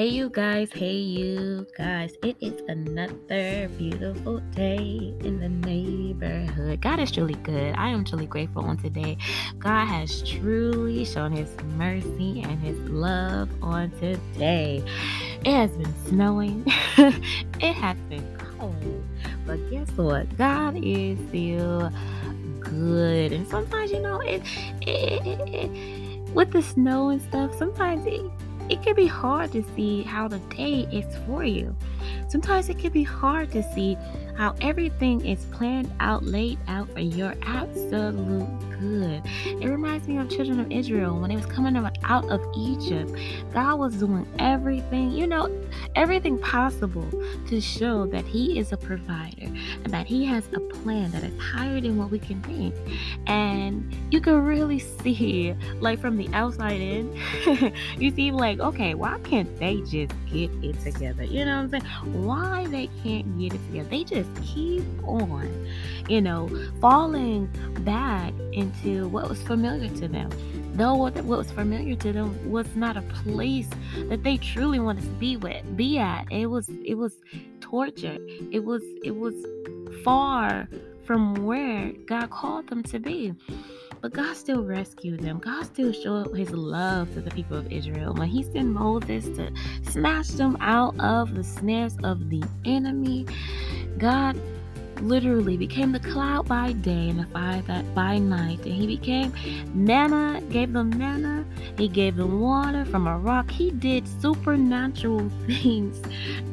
Hey, you guys. Hey, you guys. It is another beautiful day in the neighborhood. God is truly good. I am truly grateful on today. God has truly shown his mercy and his love on today. It has been snowing, it has been cold. But guess what? God is still good. And sometimes, you know, it, it, it, it with the snow and stuff, sometimes it it can be hard to see how the day is for you. Sometimes it can be hard to see how everything is planned out, laid out for your absolute good. It reminds me of children of Israel when they was coming out of Egypt. God was doing everything, you know, everything possible to show that He is a provider and that He has a plan that is higher than what we can think. And you can really see, like from the outside in, you see, like, okay, why can't they just get it together? You know what I'm saying? Why they can't get it together? They just keep on, you know, falling back into what was familiar to them. Though what, what was familiar to them was not a place that they truly wanted to be with, be at. It was it was torture. It was it was far from where God called them to be. But God still rescued them. God still showed his love to the people of Israel. When he sent Moses to smash them out of the snares of the enemy, God literally became the cloud by day and the fire that by night. And he became manna, gave them manna, he gave them water from a rock. He did supernatural things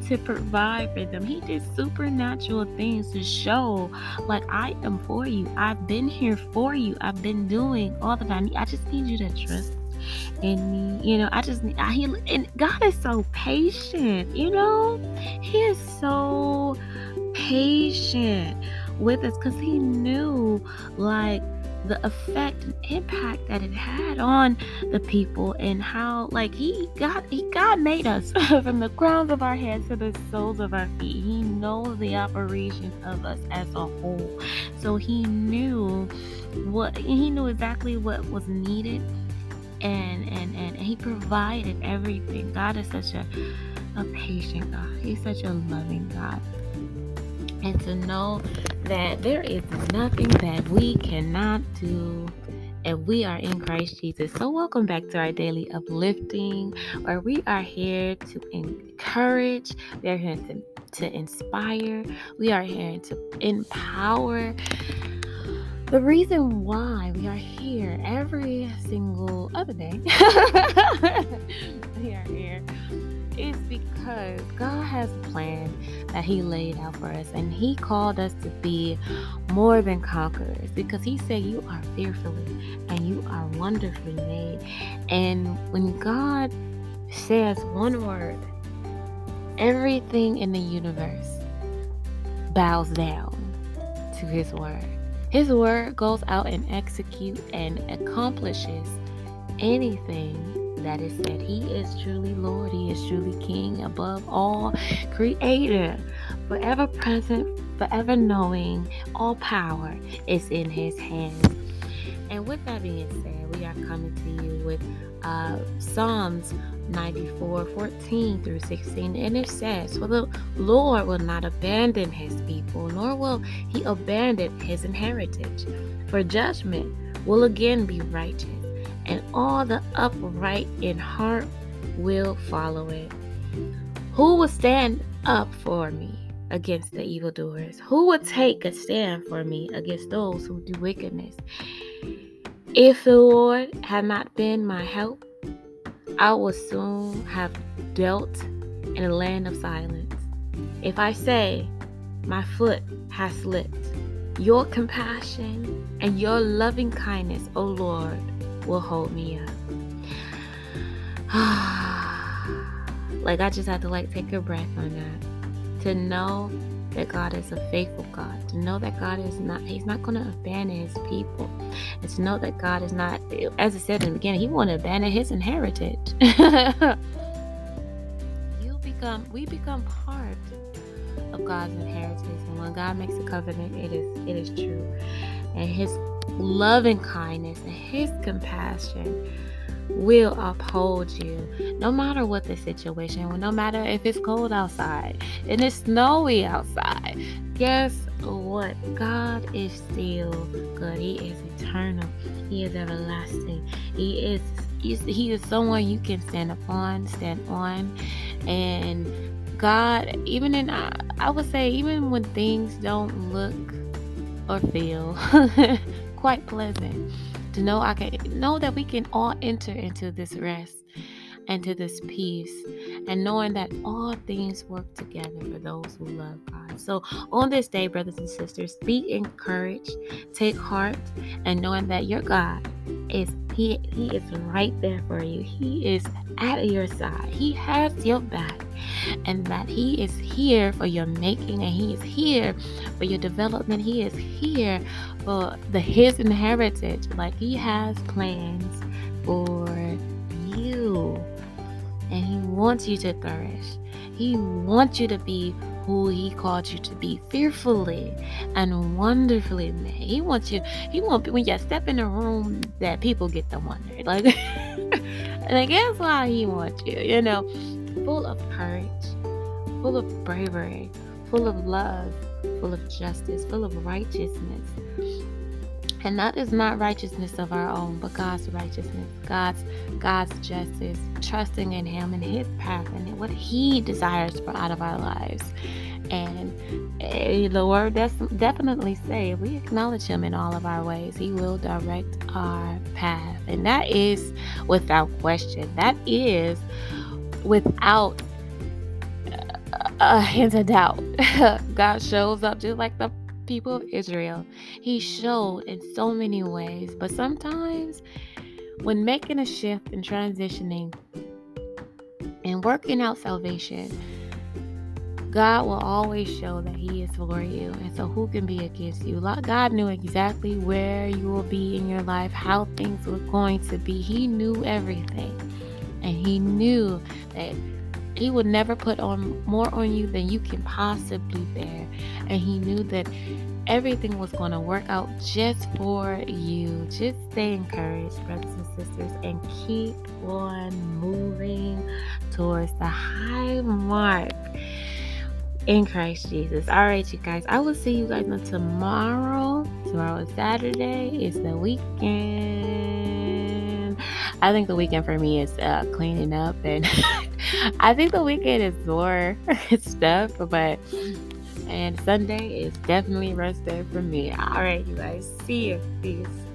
to provide for them. He did supernatural things to show, like, I am for you. I've been here for you. I've been doing all that I need. I just need you to trust me. You know, I just I he and God is so patient, you know? He is so patient with us because he knew like the effect and impact that it had on the people and how like he got he God made us from the crowns of our heads to the soles of our feet. He knows the operation of us as a whole. So he knew what he knew exactly what was needed and and and he provided everything. God is such a a patient God. He's such a loving God and to know that there is nothing that we cannot do and we are in Christ Jesus. So, welcome back to our daily uplifting, where we are here to encourage, we are here to, to inspire, we are here to empower. The reason why we are here every single other day, we are here is because God has a plan that He laid out for us, and He called us to be more than conquerors because He said, You are fearfully and you are wonderfully made. And when God says one word, everything in the universe bows down to His word. His word goes out and execute and accomplishes anything that is said. He is truly Lord. He is truly King above all, Creator, forever present, forever knowing. All power is in His hands. And with that being said, coming to you with uh, Psalms 94 14 through 16. And it says, For the Lord will not abandon his people, nor will he abandon his inheritance. For judgment will again be righteous and all the upright in heart will follow it. Who will stand up for me against the evildoers? Who will take a stand for me against those who do wickedness? If the Lord had not been my help, I would soon have dealt in a land of silence. If I say, My foot has slipped, your compassion and your loving kindness, O Lord, will hold me up. like I just had to like take a breath on that. To know that God is a faithful God. To know that God is not He's not gonna abandon his people. And to know that God is not as I said in the beginning, He won't abandon his inheritance. you become we become part of God's inheritance. And when God makes a covenant, it is it is true. And his loving kindness and his compassion will uphold you no matter what the situation, no matter if it's cold outside and it's snowy outside. Guess what? God is still good. He is eternal. He is everlasting. He is he is someone you can stand upon, stand on, and God, even in I would say even when things don't look or feel quite pleasant, to know I can know that we can all enter into this rest and to this peace and knowing that all things work together for those who love God. So, on this day, brothers and sisters, be encouraged, take heart, and knowing that your God is he, he is right there for you. He is at your side. He has your back. And that He is here for your making and He is here for your development. He is here for the His inheritance. Like He has plans for you and He wants you to flourish. He wants you to be who He called you to be, fearfully and wonderfully made. He wants you. He wants when you step in a room that people get to wonder, like, and I guess why He wants you. You know, full of courage, full of bravery, full of love, full of justice, full of righteousness. And that is not righteousness of our own, but God's righteousness, God's God's justice, trusting in Him and His path and what He desires for out of our lives. And uh, the word does definitely say if we acknowledge Him in all of our ways, He will direct our path. And that is without question. That is without a hint of doubt. God shows up just like the people of Israel. He showed in so many ways, but sometimes when making a shift and transitioning and working out salvation, God will always show that He is for you. And so, who can be against you? God knew exactly where you will be in your life, how things were going to be. He knew everything. And He knew that He would never put on more on you than you can possibly bear. And He knew that everything was going to work out just for you. Just stay encouraged, brothers and sisters, and keep on moving towards the high mark in Christ Jesus. All right, you guys. I will see you guys on tomorrow. Tomorrow is Saturday. It's the weekend. I think the weekend for me is uh, cleaning up, and I think the weekend is more stuff, but and Sunday is definitely rest day for me. All right, you guys. See you. Peace.